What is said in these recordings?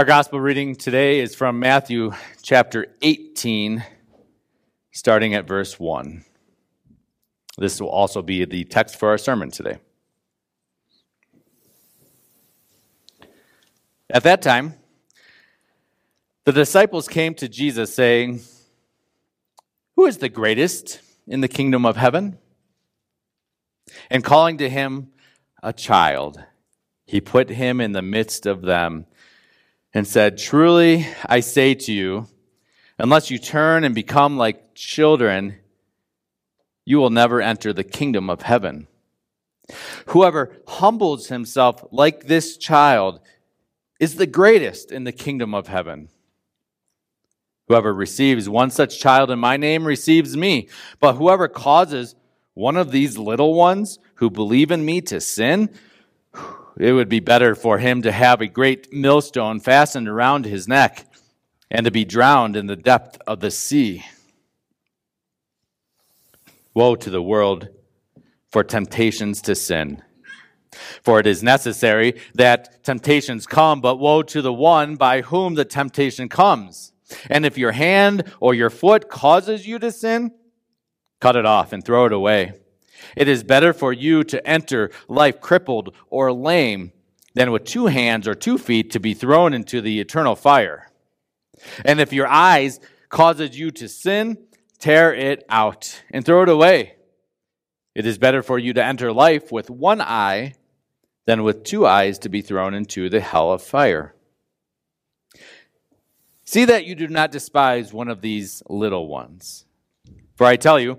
Our gospel reading today is from Matthew chapter 18, starting at verse 1. This will also be the text for our sermon today. At that time, the disciples came to Jesus saying, Who is the greatest in the kingdom of heaven? And calling to him a child, he put him in the midst of them and said, Truly I say to you, unless you turn and become like children, you will never enter the kingdom of heaven. Whoever humbles himself like this child is the greatest in the kingdom of heaven. Whoever receives one such child in my name receives me, but whoever causes one of these little ones who believe in me to sin, it would be better for him to have a great millstone fastened around his neck and to be drowned in the depth of the sea. Woe to the world for temptations to sin. For it is necessary that temptations come, but woe to the one by whom the temptation comes. And if your hand or your foot causes you to sin, cut it off and throw it away. It is better for you to enter life crippled or lame than with two hands or two feet to be thrown into the eternal fire. And if your eyes causes you to sin, tear it out and throw it away. It is better for you to enter life with one eye than with two eyes to be thrown into the hell of fire. See that you do not despise one of these little ones. For I tell you,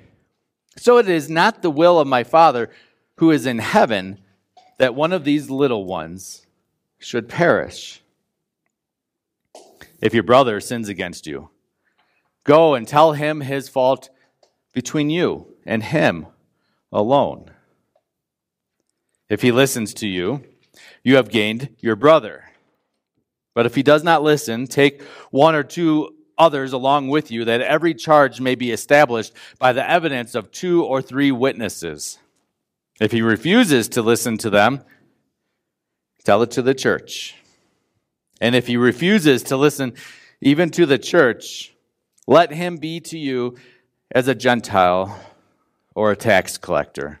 So it is not the will of my Father who is in heaven that one of these little ones should perish. If your brother sins against you, go and tell him his fault between you and him alone. If he listens to you, you have gained your brother. But if he does not listen, take one or two others along with you, that every charge may be established by the evidence of two or three witnesses. If he refuses to listen to them, tell it to the church. And if he refuses to listen even to the church, let him be to you as a Gentile or a tax collector.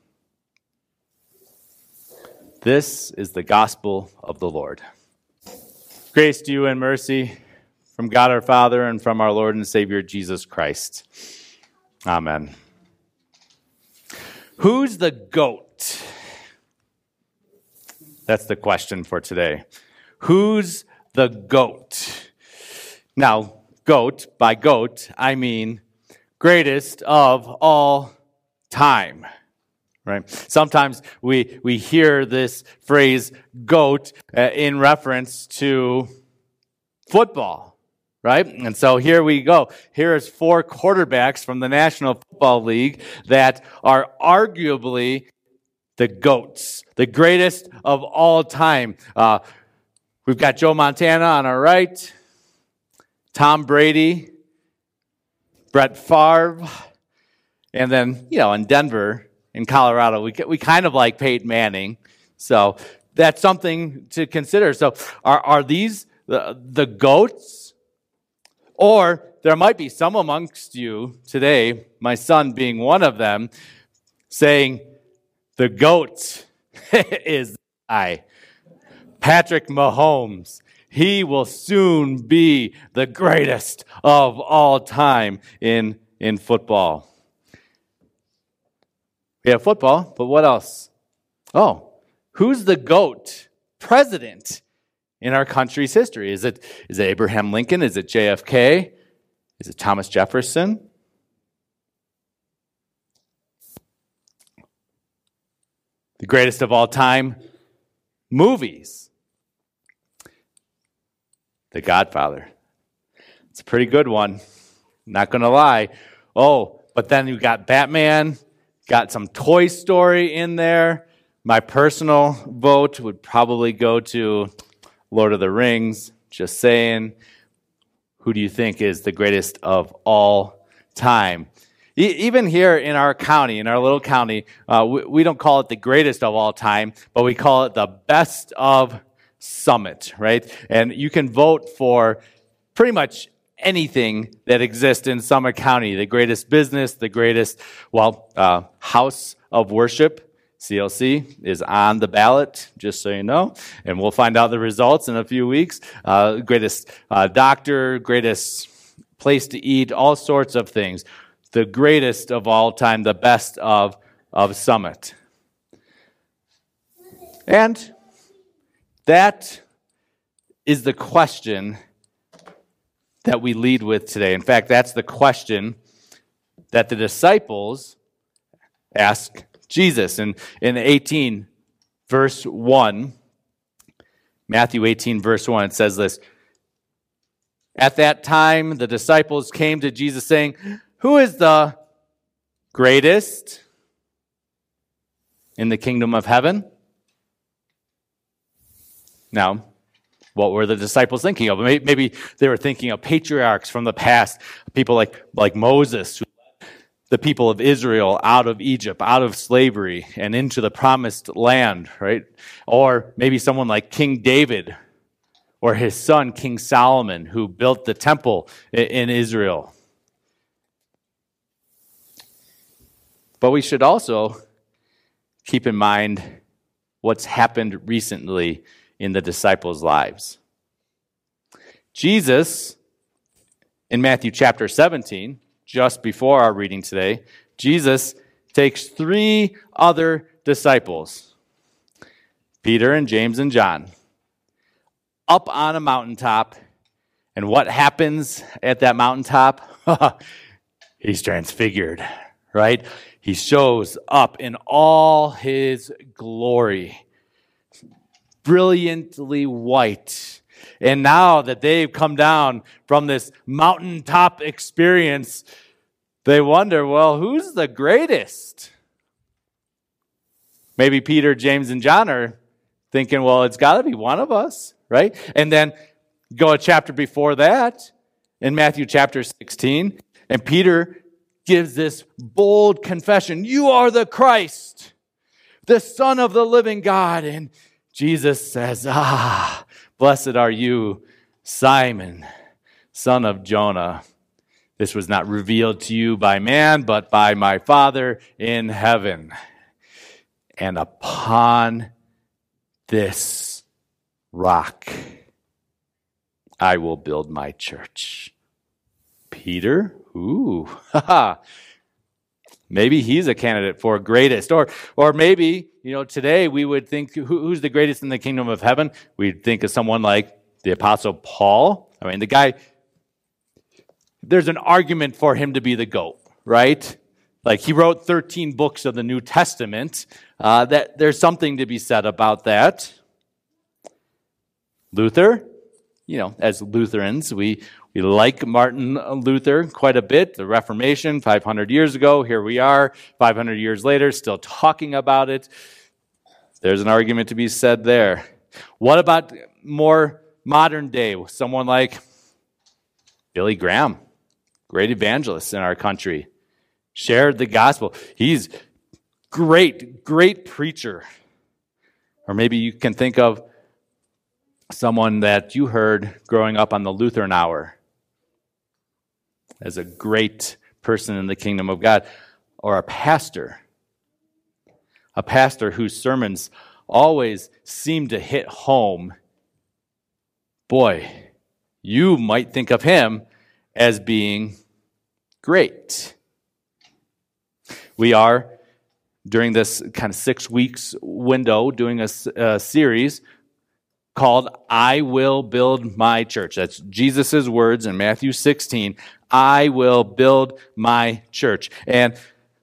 This is the gospel of the Lord. Grace to you and mercy from God our Father and from our Lord and Savior Jesus Christ. Amen. Who's the goat? That's the question for today. Who's the goat? Now, goat, by goat, I mean greatest of all time right? Sometimes we we hear this phrase goat uh, in reference to football right? And so here we go. Here's four quarterbacks from the national football league that are arguably the goats the greatest of all time. Uh, we've got joe montana on our right tom brady brett Favre, and then you know in denver in Colorado. We, we kind of like Peyton Manning. So that's something to consider. So are, are these the, the goats? Or there might be some amongst you today, my son being one of them, saying, the goat is I. Patrick Mahomes. he will soon be the greatest of all time in, in football. We have football, but what else? Oh, who's the GOAT president in our country's history? Is it, is it Abraham Lincoln? Is it JFK? Is it Thomas Jefferson? The greatest of all time movies. The Godfather. It's a pretty good one. Not going to lie. Oh, but then you got Batman, got some Toy Story in there. My personal vote would probably go to Lord of the Rings. Just saying. Who do you think is the greatest of all time? even here in our county, in our little county, uh, we, we, don't call it the greatest of all time, but we call it the best of summit, right? And you can vote for pretty much anything that exists in Summit County the greatest business, the greatest, well, uh, house of worship. CLC is on the ballot, just so you know, and we'll find out the results in a few weeks. Uh, greatest uh, doctor, greatest place to eat, all sorts of things. The greatest of all time, the best of, of Summit. And that is the question that we lead with today. In fact, that's the question that the disciples ask Jesus. And in 18, verse 1, Matthew 18, verse 1, it says this At that time, the disciples came to Jesus saying, Who is the greatest in the kingdom of heaven? Now, what were the disciples thinking of? Maybe they were thinking of patriarchs from the past, people like, like Moses, who led the people of Israel out of Egypt, out of slavery, and into the promised land, right? Or maybe someone like King David or his son, King Solomon, who built the temple in Israel. But we should also keep in mind what's happened recently in the disciples' lives. Jesus, in Matthew chapter 17, just before our reading today, Jesus takes three other disciples, Peter and James and John, up on a mountaintop. And what happens at that mountaintop? He's transfigured, right? He shows up in all his glory brilliantly white. And now that they've come down from this mountaintop experience, they wonder, well, who's the greatest? Maybe Peter, James, and John are thinking, well, it's got to be one of us, right? And then go a chapter before that in Matthew chapter 16, and Peter gives this bold confession You are the Christ, the Son of the living God. And Jesus says, Ah, blessed are you, Simon, son of Jonah. This was not revealed to you by man, but by my Father in heaven. And upon this rock, I will build my church. Peter? Ooh, maybe he's a candidate for greatest. Or, or maybe you know, today we would think who's the greatest in the kingdom of heaven? We'd think of someone like the Apostle Paul. I mean, the guy, there's an argument for him to be the GOAT, right? Like he wrote 13 books of the New Testament. Uh, that there's something to be said about that. Luther, you know, as Lutherans, we we like Martin Luther quite a bit. The Reformation, 500 years ago, here we are, 500 years later, still talking about it. There's an argument to be said there. What about more modern day? Someone like Billy Graham, great evangelist in our country, shared the gospel. He's great, great preacher. Or maybe you can think of someone that you heard growing up on the Lutheran hour as a great person in the kingdom of God, or a pastor. A pastor whose sermons always seem to hit home boy, you might think of him as being great. We are, during this kind of six weeks window, doing a, a series called I Will Build My Church. That's Jesus' words in Matthew 16. I will build my church. And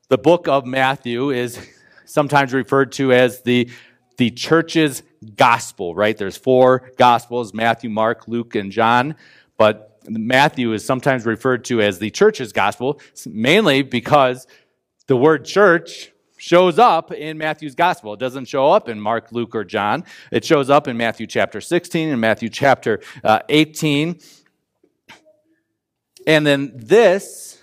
the book of Matthew is sometimes referred to as the, the church's gospel, right? There's four gospels Matthew, Mark, Luke, and John. But Matthew is sometimes referred to as the church's gospel, mainly because the word church shows up in Matthew's gospel. It doesn't show up in Mark, Luke, or John. It shows up in Matthew chapter 16 and Matthew chapter uh, 18. And then this,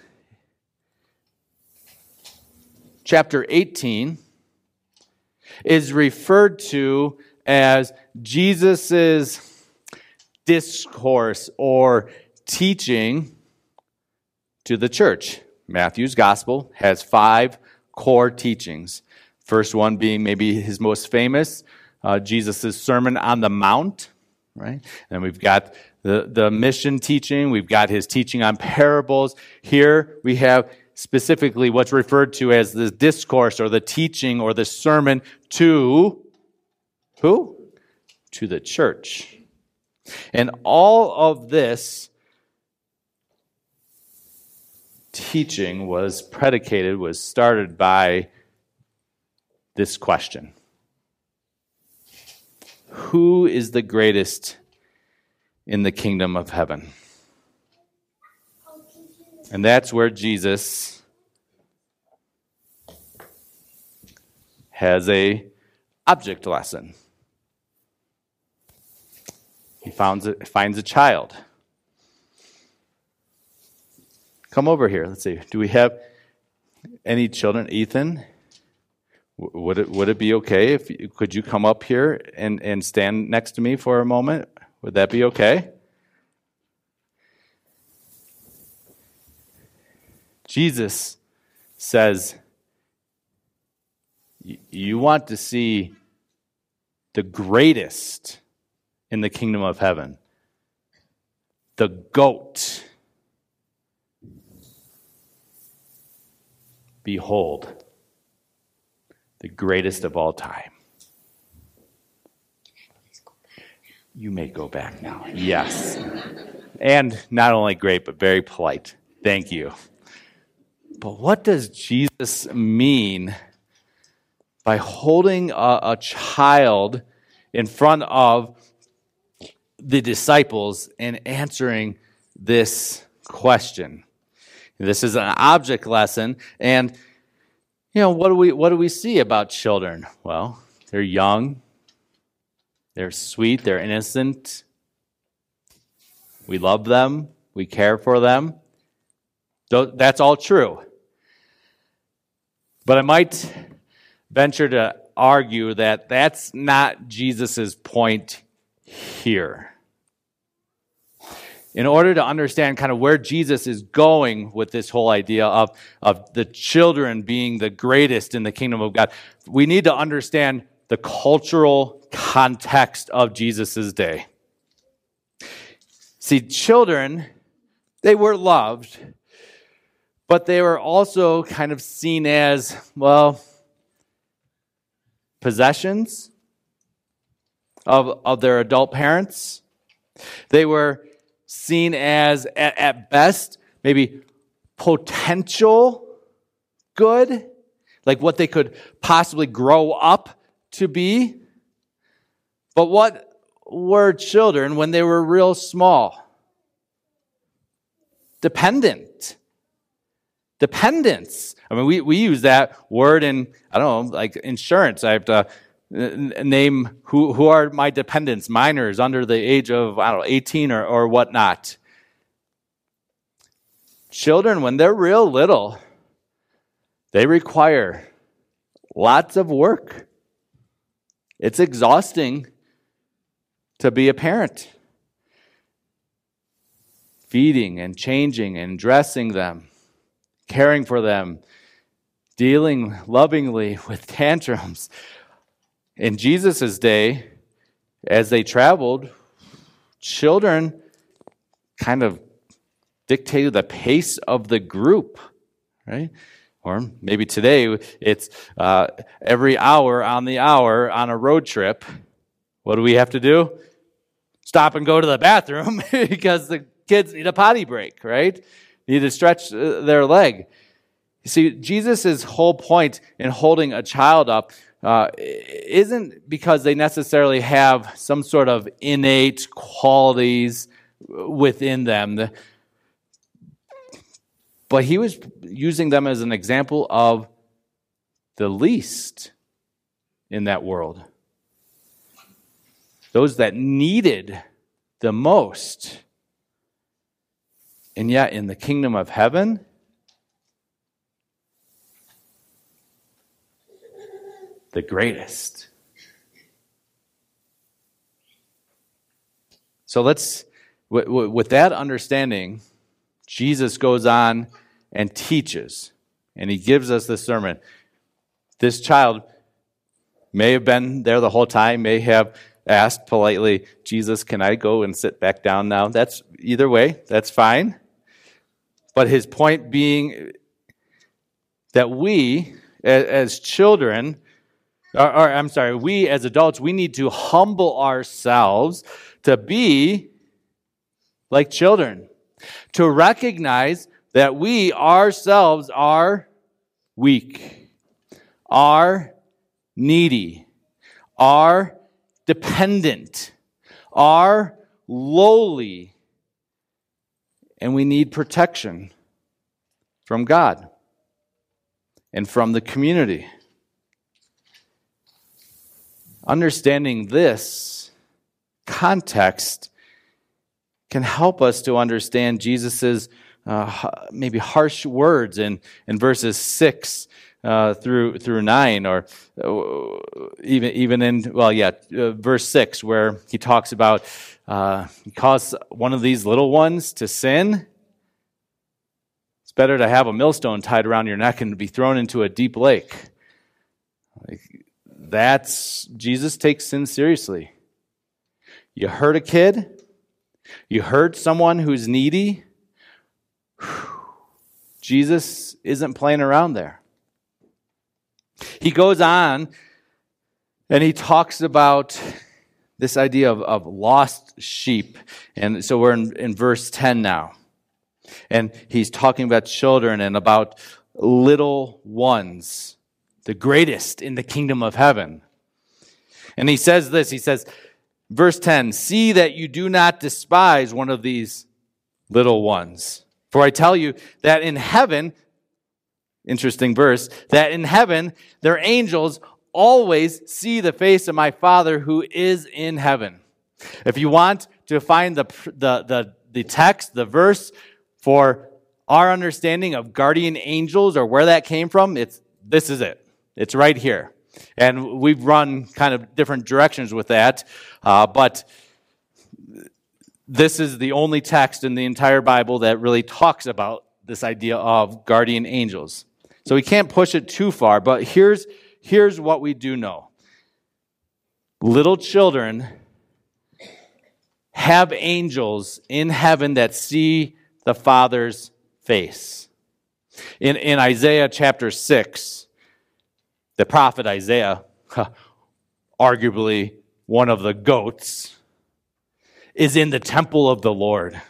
chapter 18, is referred to as Jesus's discourse or teaching to the church. Matthew's gospel has five core teachings. First one being maybe his most famous, uh, Jesus' Sermon on the Mount, right? And we've got the, the mission teaching, we've got his teaching on parables. Here we have specifically what's referred to as the discourse or the teaching or the sermon to who? To the church. And all of this teaching was predicated, was started by this question Who is the greatest in the kingdom of heaven? And that's where Jesus has a object lesson. He finds a, finds a child. Come over here. Let's see. Do we have any children? Ethan, would it, would it be okay if could you come up here and, and stand next to me for a moment? Would that be okay? Jesus says, You want to see the greatest in the kingdom of heaven, the goat. Behold, the greatest of all time. You may go back now. Yes. And not only great, but very polite. Thank you. But what does Jesus mean by holding a, a child in front of the disciples and answering this question? This is an object lesson, and you know what do we what do we see about children? Well, they're young, they're sweet, they're innocent. We love them, we care for them. That's all true. But I might venture to argue that that's not Jesus' point here. In order to understand kind of where Jesus is going with this whole idea of, of the children being the greatest in the kingdom of God, we need to understand the cultural context of Jesus' day. See, children, they were loved, but they were also kind of seen as, well, possessions of, of their adult parents. They were seen as, at, at best, maybe potential good, like what they could possibly grow up to be. But what were children when they were real small? Dependent dependence. I mean, we, we use that word in, I don't know, like insurance. I have to name who, who are my dependents, minors under the age of, I don't know, 18 or, or whatnot. Children, when they're real little, they require lots of work. It's exhausting to be a parent. Feeding and changing and dressing them caring for them, dealing lovingly with tantrums. In Jesus' day, as they traveled, children kind of dictated the pace of the group, right? Or maybe today it's uh, every hour on the hour on a road trip. What do we have to do? Stop and go to the bathroom because the kids need a potty break, right? Need to stretch uh, their leg. You see, Jesus' whole point in holding a child up uh, isn't because they necessarily have some sort of innate qualities within them. But he was using them as an example of the least in that world. Those that needed the most. And yet, in the kingdom of heaven, the greatest. So let's, with that understanding, Jesus goes on and teaches, and he gives us this sermon. This child may have been there the whole time, may have asked politely, Jesus, can I go and sit back down now? That's either way, that's fine. But his point being that we, as children, or, or, I'm sorry, we as adults, we need to humble ourselves to be like children to recognize that we ourselves are weak, are needy, are dependent, are lowly, and we need protection from God and from the community. Understanding this context can help us to understand Jesus's uh, maybe harsh words in, in verses 6 uh, through through 9 or uh, even even in well yeah uh, verse 6 where he talks about uh, he calls one of these little ones to sin. It's better to have a millstone tied around your neck and be thrown into a deep lake. Like, that's jesus takes sin seriously you hurt a kid you hurt someone who's needy? Jesus isn't playing around there. He goes on and he talks about this idea of, of lost sheep. And so we're in, in verse 10 now. And he's talking about children and about little ones, the greatest in the kingdom of heaven. And he says this he says, Verse 10 See that you do not despise one of these little ones. For I tell you that in heaven, interesting verse, that in heaven their angels always see the face of my Father who is in heaven. If you want to find the, the, the, the text, the verse for our understanding of guardian angels or where that came from, it's, this is it. It's right here. And we've run kind of different directions with that, uh, but this is the only text in the entire Bible that really talks about this idea of guardian angels. So we can't push it too far, but here's, here's what we do know little children have angels in heaven that see the Father's face. In, in Isaiah chapter 6, the prophet Isaiah, arguably one of the goats, is in the temple of the Lord.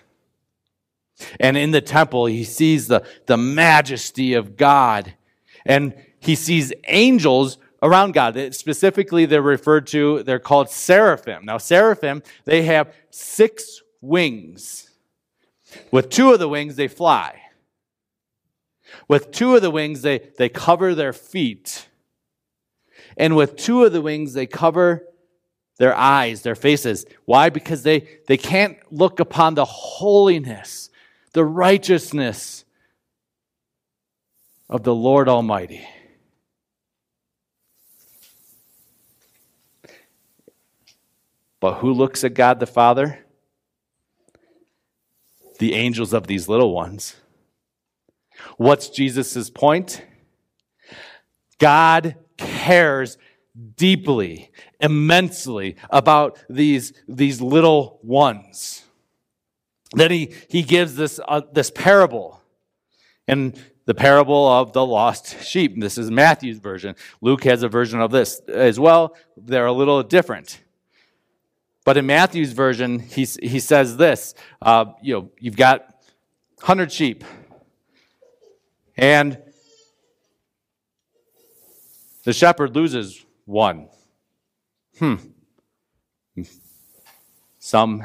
And in the temple, he sees the, the majesty of God. And he sees angels around God. Specifically, they're referred to, they're called seraphim. Now, seraphim, they have six wings. With two of the wings, they fly. With two of the wings, they, they cover their feet. And with two of the wings, they cover their eyes, their faces. Why? Because they, they can't look upon the holiness, the righteousness of the Lord Almighty. But who looks at God the Father? The angels of these little ones. What's Jesus' point? God cares deeply, immensely about these, these little ones. Then he, he gives this, uh, this parable. And the parable of the lost sheep. This is Matthew's version. Luke has a version of this as well. They're a little different. But in Matthew's version, he, he says this uh, you know, you've got 100 sheep, and the shepherd loses one. Hmm. Some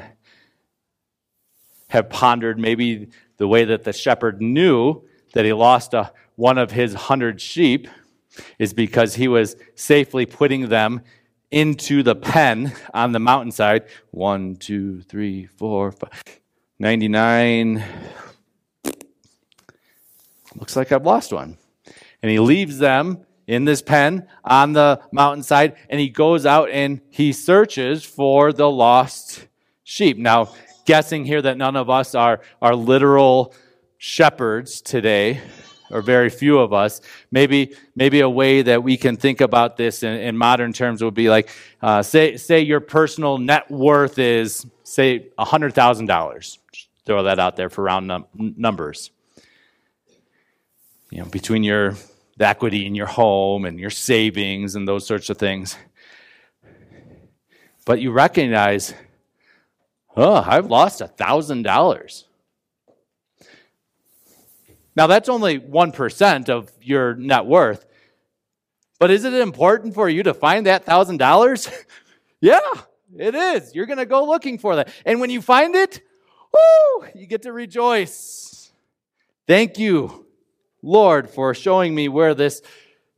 have pondered maybe the way that the shepherd knew that he lost a, one of his hundred sheep is because he was safely putting them into the pen on the mountainside. One, two, three, four, five, 99. Looks like I've lost one. And he leaves them in this pen on the mountainside and he goes out and he searches for the lost sheep. Now, guessing here that none of us are, are literal shepherds today, or very few of us. Maybe, maybe a way that we can think about this in, in modern terms would be like, uh, say, say your personal net worth is, say, $100,000. Throw that out there for round num- numbers. You know, between your the equity in your home and your savings and those sorts of things. But you recognize, oh, I've lost a thousand dollars. Now, that's only 1% of your net worth. But is it important for you to find that $1,000? yeah, it is. You're going to go looking for that. And when you find it, whoo, you get to rejoice. Thank you, Lord, for showing me where this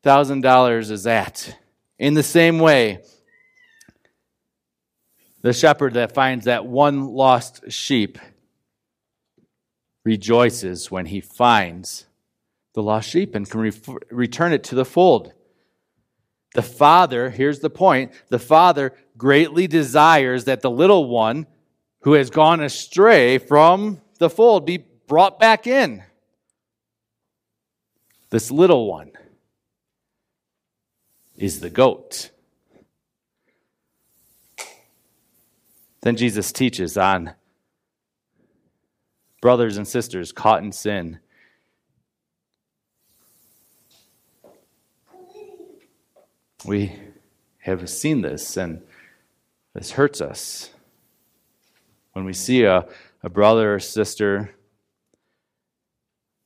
$1,000 is at. In the same way, the shepherd that finds that one lost sheep rejoices when he finds the lost sheep and can re- return it to the fold. The father, here's the point the father greatly desires that the little one who has gone astray from the fold be brought back in. This little one is the goat. Then Jesus teaches on brothers and sisters caught in sin. We have seen this, and this hurts us. When we see a, a brother or sister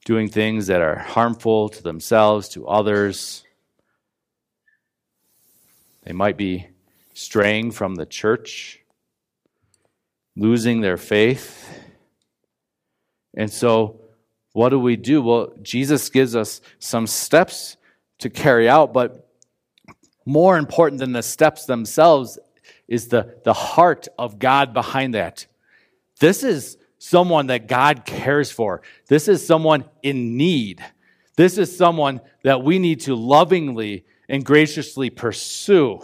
doing things that are harmful to themselves, to others, they might be straying from the church, losing their faith and so, what do we do? Well, Jesus gives us some steps to carry out, but more important than the steps themselves is the, the heart of God behind that. This is someone that God cares for. This is someone in need. This is someone that we need to lovingly and graciously pursue.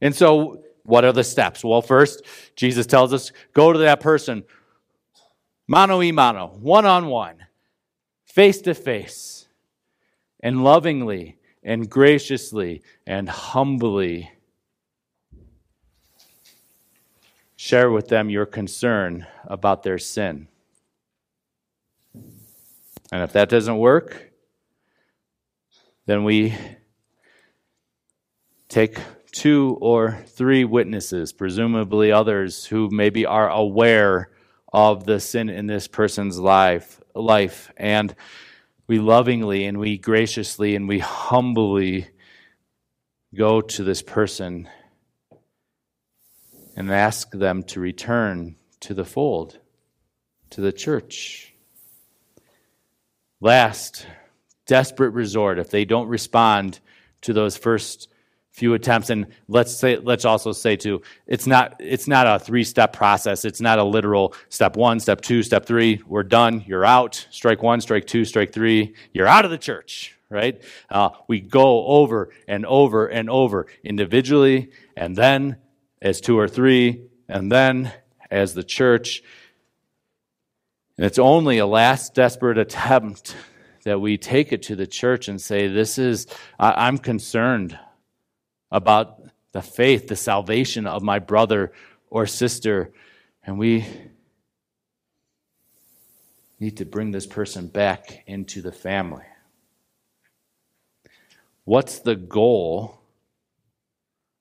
And so, what are the steps? Well, first, Jesus tells us go to that person, mano y mano, one on one, face to face, and lovingly and graciously and humbly share with them your concern about their sin. And if that doesn't work, then we take two or three witnesses, presumably others who maybe are aware of the sin in this person's life life and we lovingly and we graciously and we humbly go to this person and ask them to return to the fold to the church. Last desperate resort. If they don't respond to those first few attempts and let's say let's also say too it's not it's not a three step process. It's not a literal step one step two step three. We're done. You're out. Strike one strike two strike three. You're out of the church right? Uh, we go over and over and over individually and then as two or three and then as the church and it's only a last desperate attempt that we take it to the church and say, This is, I, I'm concerned about the faith, the salvation of my brother or sister. And we need to bring this person back into the family. What's the goal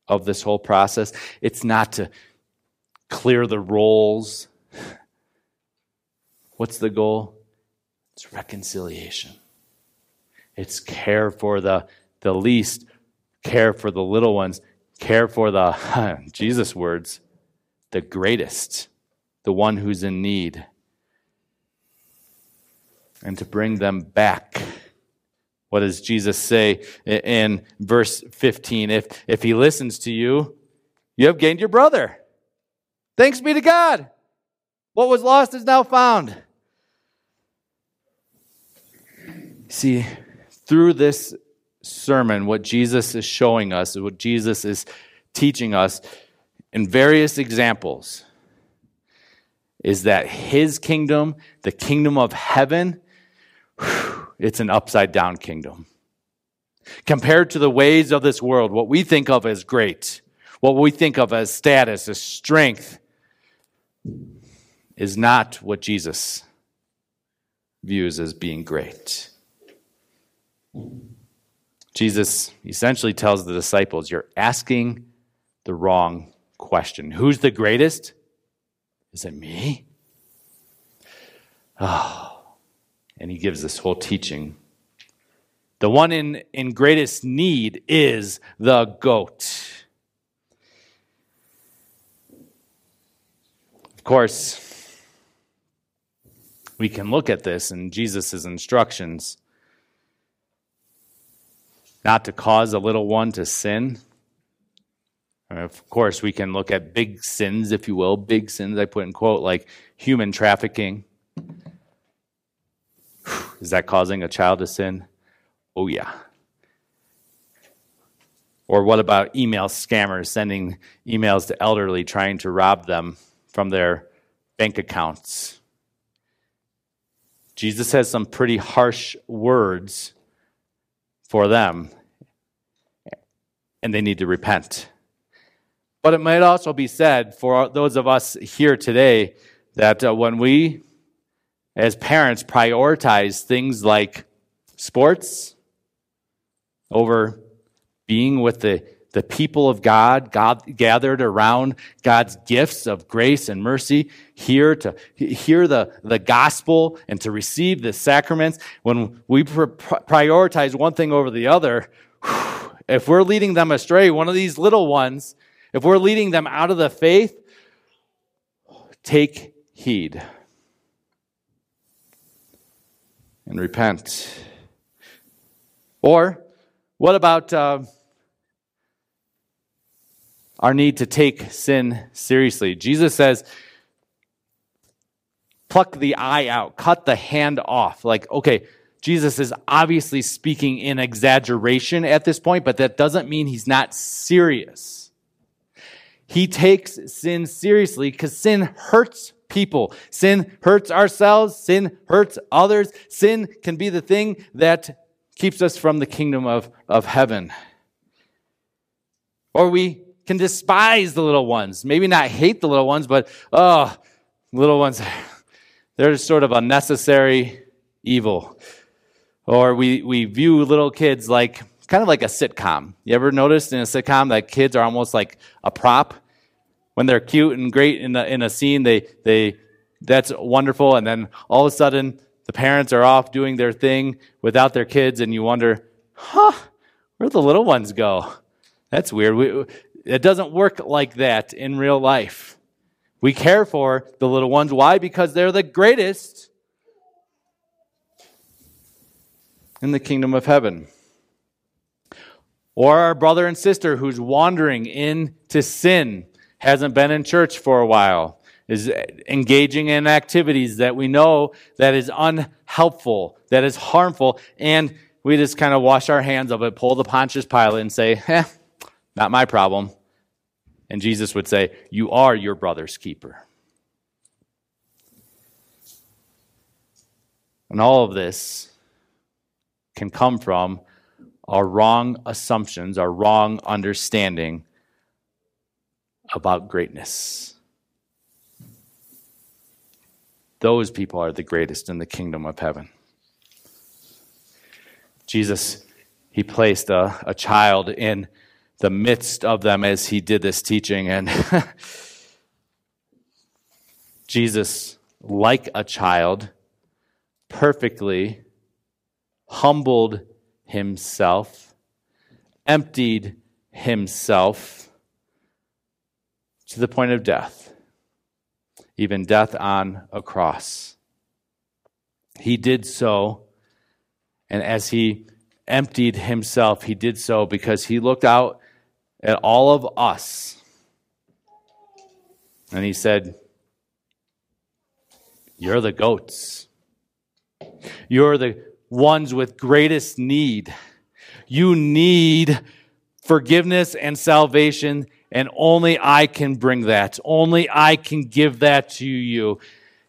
of this whole process? It's not to clear the rolls. What's the goal? It's reconciliation. It's care for the, the least, care for the little ones, care for the, Jesus' words, the greatest, the one who's in need, and to bring them back. What does Jesus say in verse 15? If, if he listens to you, you have gained your brother. Thanks be to God. What was lost is now found. See, through this sermon, what Jesus is showing us, what Jesus is teaching us in various examples, is that his kingdom, the kingdom of heaven, whew, it's an upside down kingdom. Compared to the ways of this world, what we think of as great, what we think of as status, as strength, is not what Jesus views as being great. Jesus essentially tells the disciples, You're asking the wrong question. Who's the greatest? Is it me? Oh. And he gives this whole teaching. The one in, in greatest need is the goat. Of course, we can look at this in Jesus' instructions not to cause a little one to sin. Of course, we can look at big sins, if you will, big sins, I put in quote, like human trafficking. Is that causing a child to sin? Oh, yeah. Or what about email scammers sending emails to elderly trying to rob them from their bank accounts? Jesus has some pretty harsh words for them, and they need to repent. But it might also be said for those of us here today that uh, when we, as parents, prioritize things like sports over being with the, the people of God, God gathered around God's gifts of grace and mercy, here to hear the, the gospel and to receive the sacraments, when we prioritize one thing over the other, if we're leading them astray, one of these little ones, if we're leading them out of the faith, take heed and repent. Or, what about uh, our need to take sin seriously? Jesus says, pluck the eye out, cut the hand off. Like, okay, Jesus is obviously speaking in exaggeration at this point, but that doesn't mean he's not serious. He takes sin seriously because sin hurts people. Sin hurts ourselves. Sin hurts others. Sin can be the thing that keeps us from the kingdom of, of heaven. Or we can despise the little ones. Maybe not hate the little ones, but, oh, little ones, they're just sort of unnecessary evil. Or we, we view little kids like kind of like a sitcom. You ever noticed in a sitcom that kids are almost like a prop? When they're cute and great in a, in a scene, they, they, that's wonderful. And then all of a sudden, the parents are off doing their thing without their kids, and you wonder, huh, where'd the little ones go? That's weird. We, it doesn't work like that in real life. We care for the little ones. Why? Because they're the greatest in the kingdom of heaven. Or our brother and sister who's wandering into sin, hasn't been in church for a while, is engaging in activities that we know that is unhelpful, that is harmful, and we just kind of wash our hands of it, pull the Pontius Pilate and say, eh, not my problem. And Jesus would say, You are your brother's keeper. And all of this can come from our wrong assumptions, our wrong understanding about greatness. Those people are the greatest in the kingdom of heaven. Jesus, he placed a, a child in the midst of them as he did this teaching. And Jesus, like a child, perfectly humbled himself, emptied himself to the point of death, even death on a cross. He did so, and as he emptied himself, he did so because he looked out at all of us and he said, You're the goats. You're the ones with greatest need. You need forgiveness and salvation, and only I can bring that. Only I can give that to you.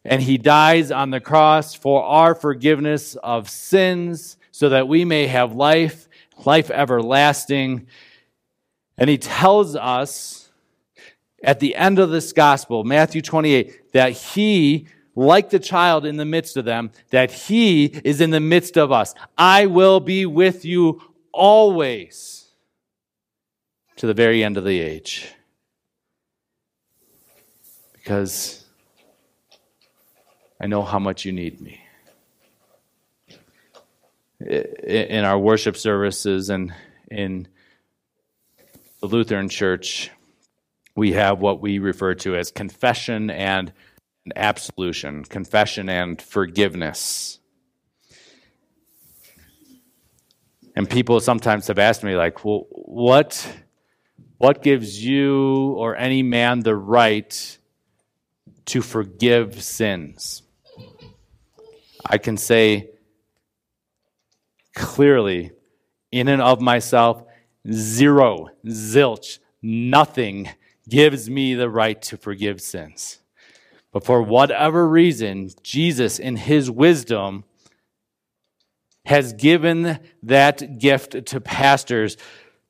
And he dies on the cross for our forgiveness of sins so that we may have life, life everlasting. And he tells us at the end of this gospel, Matthew 28, that he like the child in the midst of them, that he is in the midst of us. I will be with you always to the very end of the age. Because I know how much you need me. In our worship services and in the Lutheran Church, we have what we refer to as confession and absolution, confession and forgiveness. And people sometimes have asked me, like, well, what, what gives you or any man the right to forgive sins? I can say clearly, in and of myself, zero, zilch, nothing gives me the right to forgive sins. But for whatever reason, Jesus, in his wisdom, has given that gift to pastors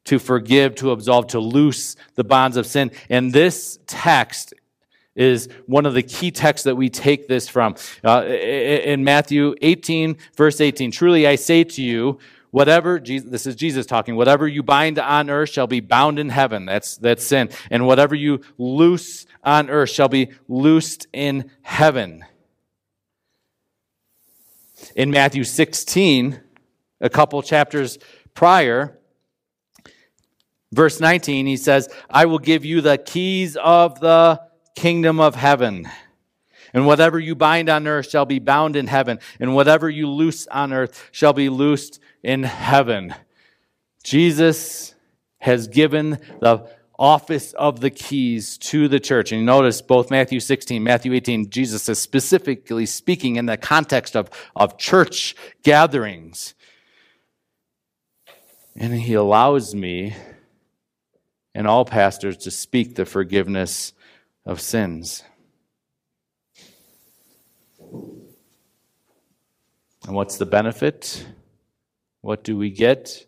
to forgive, to absolve, to loose the bonds of sin. And this text is one of the key texts that we take this from. Uh, in Matthew 18, verse 18, truly I say to you, whatever this is jesus talking whatever you bind on earth shall be bound in heaven that's that's sin and whatever you loose on earth shall be loosed in heaven. In Matthew 16, a couple chapters prior, verse 19, he says, I will give you the keys of the kingdom of heaven. And whatever you bind on earth shall be bound in heaven, and whatever you loose on earth shall be loosed in heaven. Jesus has given the office of the keys to the church. And notice both Matthew 16, Matthew 18, Jesus is specifically speaking in the context of, of church gatherings. And he allows me and all pastors to speak the forgiveness of sins. And what's the benefit? What do we get?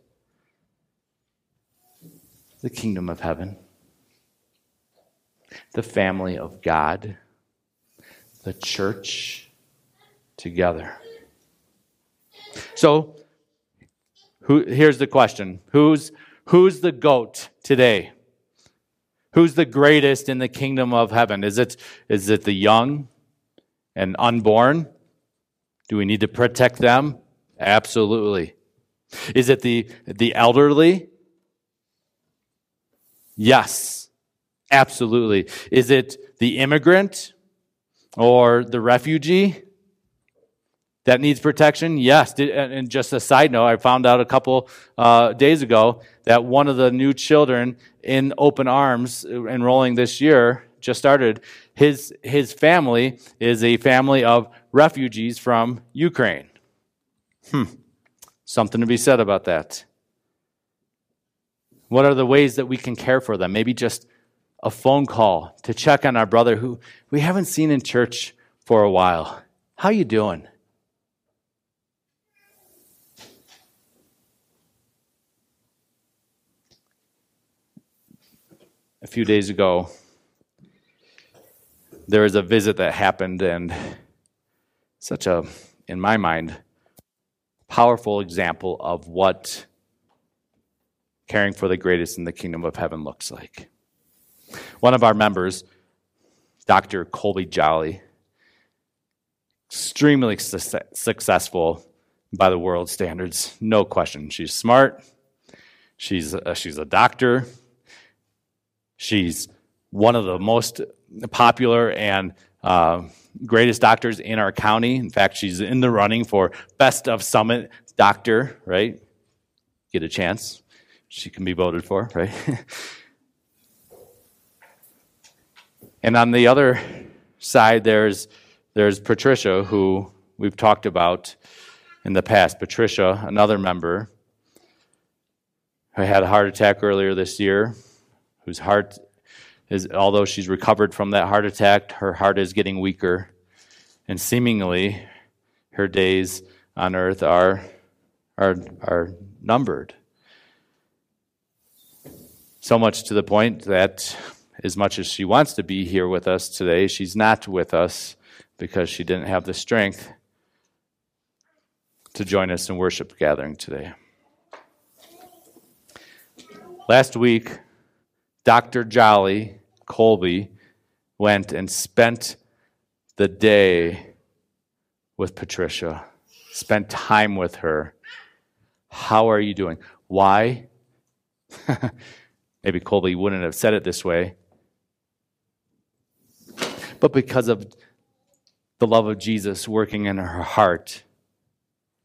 the kingdom of heaven, the family of God, the church together. So, who, here's the question who's, who's the goat today? Who's the greatest in the kingdom of heaven? Is it, is it the young and unborn? Do we need to protect them? Absolutely. Is it the, the elderly? Yes, absolutely. Is it the immigrant or the refugee that needs protection? Yes. And just a side note, I found out a couple uh, days ago that one of the new children in Open Arms enrolling this year just started. His his family is a family of refugees from Ukraine. Hmm. Something to be said about that. What are the ways that we can care for them? Maybe just a phone call to check on our brother who we haven't seen in church for a while. How you doing? A few days ago, there was a visit that happened, and such a, in my mind, powerful example of what caring for the greatest in the kingdom of heaven looks like. One of our members, Dr. Colby Jolly, extremely su- successful by the world standards, no question. She's smart. She's a, she's a doctor. She's one of the most popular and uh, greatest doctors in our county. In fact, she's in the running for best of summit doctor. Right? Get a chance. She can be voted for. Right? and on the other side, there's there's Patricia, who we've talked about in the past. Patricia, another member, who had a heart attack earlier this year, whose heart is, although she's recovered from that heart attack, her heart is getting weaker. And seemingly, her days on earth are, are, are numbered. So much to the point that, as much as she wants to be here with us today, she's not with us because she didn't have the strength to join us in worship gathering today. Last week, Dr. Jolly Colby went and spent the day with Patricia, spent time with her. How are you doing? Why? Maybe Colby wouldn't have said it this way. But because of the love of Jesus working in her heart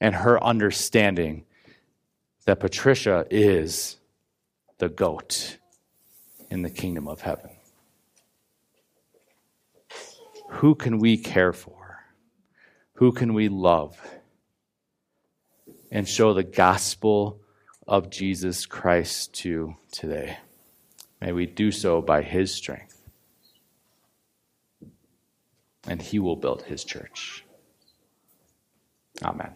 and her understanding that Patricia is the goat in the kingdom of heaven. Who can we care for? Who can we love? And show the gospel of Jesus Christ to today. May we do so by his strength and he will build his church. Amen.